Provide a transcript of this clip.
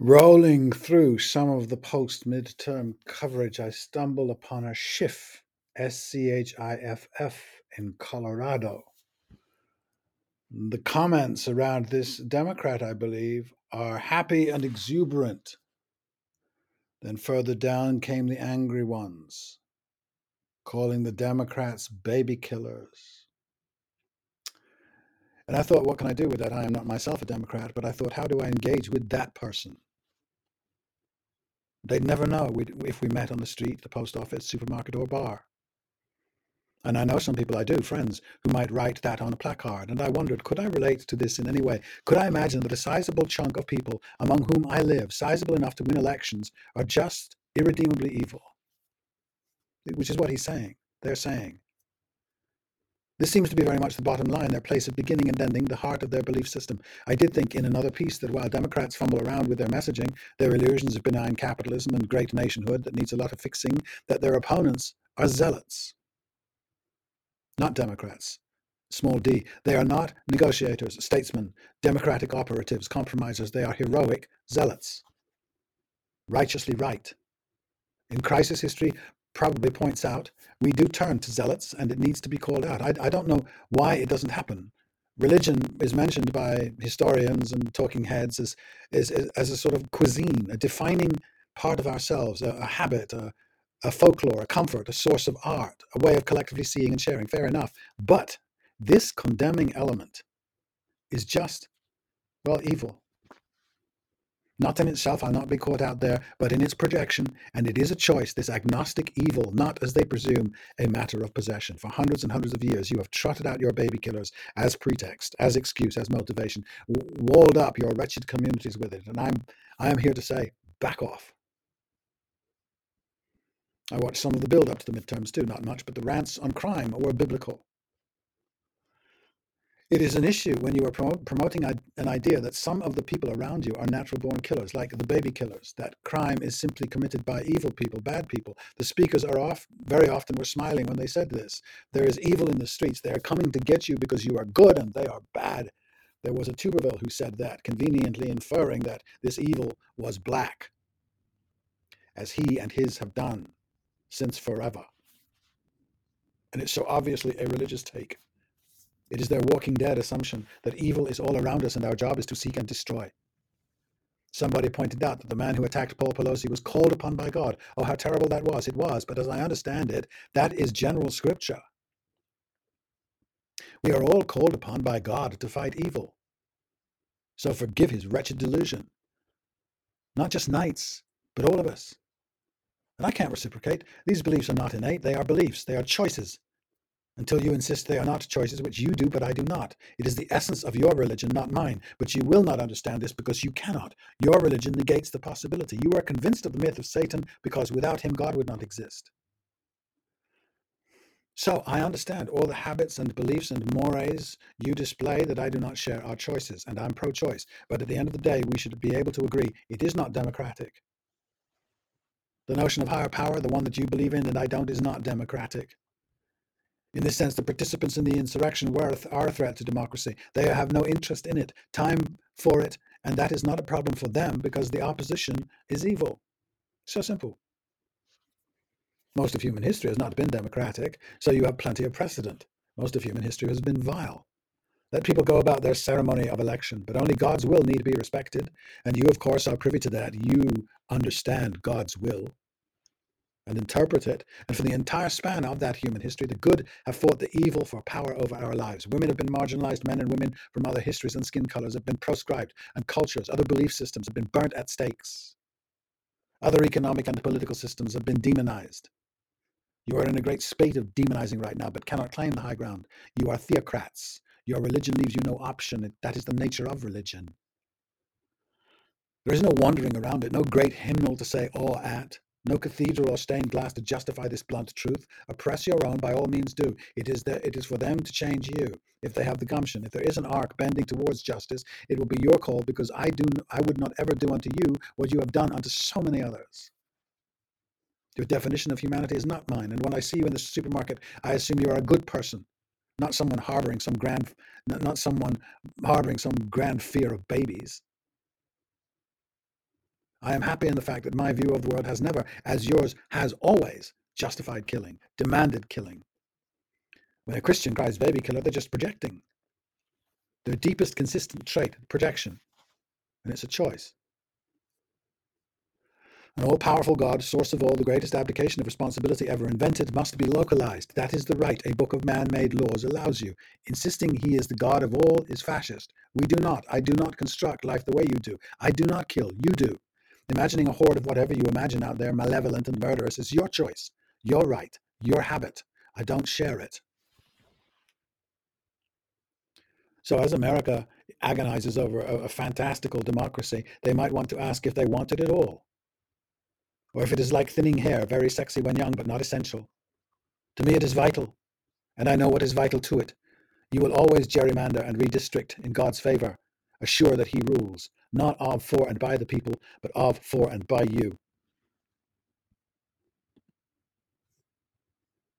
Rolling through some of the post midterm coverage, I stumbled upon a Schiff, S C H I F F, in Colorado. The comments around this Democrat, I believe, are happy and exuberant. Then further down came the angry ones, calling the Democrats baby killers. And I thought, what can I do with that? I am not myself a Democrat, but I thought, how do I engage with that person? They'd never know if we met on the street, the post office, supermarket, or bar. And I know some people I do, friends, who might write that on a placard. And I wondered, could I relate to this in any way? Could I imagine that a sizable chunk of people among whom I live, sizable enough to win elections, are just irredeemably evil? Which is what he's saying. They're saying. This seems to be very much the bottom line, their place of beginning and ending, the heart of their belief system. I did think in another piece that while Democrats fumble around with their messaging, their illusions of benign capitalism and great nationhood that needs a lot of fixing, that their opponents are zealots not Democrats. Small d. They are not negotiators, statesmen, democratic operatives, compromisers. They are heroic zealots. Righteously right. In crisis history, probably points out we do turn to zealots and it needs to be called out. I, I don't know why it doesn't happen. Religion is mentioned by historians and talking heads as, as, as a sort of cuisine, a defining part of ourselves, a, a habit, a, a folklore, a comfort, a source of art, a way of collectively seeing and sharing. Fair enough. But this condemning element is just, well, evil. Not in itself, I'll not be caught out there, but in its projection, and it is a choice, this agnostic evil, not as they presume, a matter of possession. For hundreds and hundreds of years, you have trotted out your baby killers as pretext, as excuse, as motivation, walled up your wretched communities with it. And I'm I am here to say, back off. I watched some of the build up to the midterms too, not much, but the rants on crime were biblical. It is an issue when you are promoting an idea that some of the people around you are natural born killers, like the baby killers, that crime is simply committed by evil people, bad people. The speakers are off, very often were smiling when they said this. There is evil in the streets. They are coming to get you because you are good and they are bad. There was a Tuberville who said that, conveniently inferring that this evil was black, as he and his have done since forever. And it's so obviously a religious take. It is their walking dead assumption that evil is all around us and our job is to seek and destroy. Somebody pointed out that the man who attacked Paul Pelosi was called upon by God. Oh, how terrible that was. It was. But as I understand it, that is general scripture. We are all called upon by God to fight evil. So forgive his wretched delusion. Not just knights, but all of us. And I can't reciprocate. These beliefs are not innate, they are beliefs, they are choices. Until you insist they are not choices, which you do, but I do not. It is the essence of your religion, not mine. But you will not understand this because you cannot. Your religion negates the possibility. You are convinced of the myth of Satan because without him, God would not exist. So I understand all the habits and beliefs and mores you display that I do not share are choices, and I'm pro choice. But at the end of the day, we should be able to agree it is not democratic. The notion of higher power, the one that you believe in and I don't, is not democratic. In this sense, the participants in the insurrection were, are a threat to democracy. They have no interest in it, time for it, and that is not a problem for them because the opposition is evil. So simple. Most of human history has not been democratic, so you have plenty of precedent. Most of human history has been vile. Let people go about their ceremony of election, but only God's will need to be respected. And you, of course, are privy to that. You understand God's will and interpret it. And for the entire span of that human history, the good have fought the evil for power over our lives. Women have been marginalized, men and women from other histories and skin colors have been proscribed, and cultures, other belief systems have been burnt at stakes. Other economic and political systems have been demonized. You are in a great spate of demonizing right now, but cannot claim the high ground. You are theocrats. Your religion leaves you no option. That is the nature of religion. There is no wandering around it, no great hymnal to say awe at, no cathedral or stained glass to justify this blunt truth. Oppress your own by all means do. It is, the, it is for them to change you if they have the gumption. If there is an arc bending towards justice, it will be your call because I do I would not ever do unto you what you have done unto so many others. Your definition of humanity is not mine. And when I see you in the supermarket, I assume you are a good person not someone harboring some grand, not someone harboring some grand fear of babies. I am happy in the fact that my view of the world has never, as yours has always, justified killing, demanded killing. When a Christian cries baby killer, they're just projecting. Their deepest consistent trait, projection. And it's a choice. An all powerful God, source of all, the greatest abdication of responsibility ever invented, must be localized. That is the right a book of man made laws allows you. Insisting he is the God of all is fascist. We do not. I do not construct life the way you do. I do not kill. You do. Imagining a horde of whatever you imagine out there, malevolent and murderous, is your choice, your right, your habit. I don't share it. So, as America agonizes over a, a fantastical democracy, they might want to ask if they want it at all or if it is like thinning hair, very sexy when young, but not essential. To me, it is vital, and I know what is vital to it. You will always gerrymander and redistrict in God's favor, assure that He rules, not of, for, and by the people, but of, for, and by you.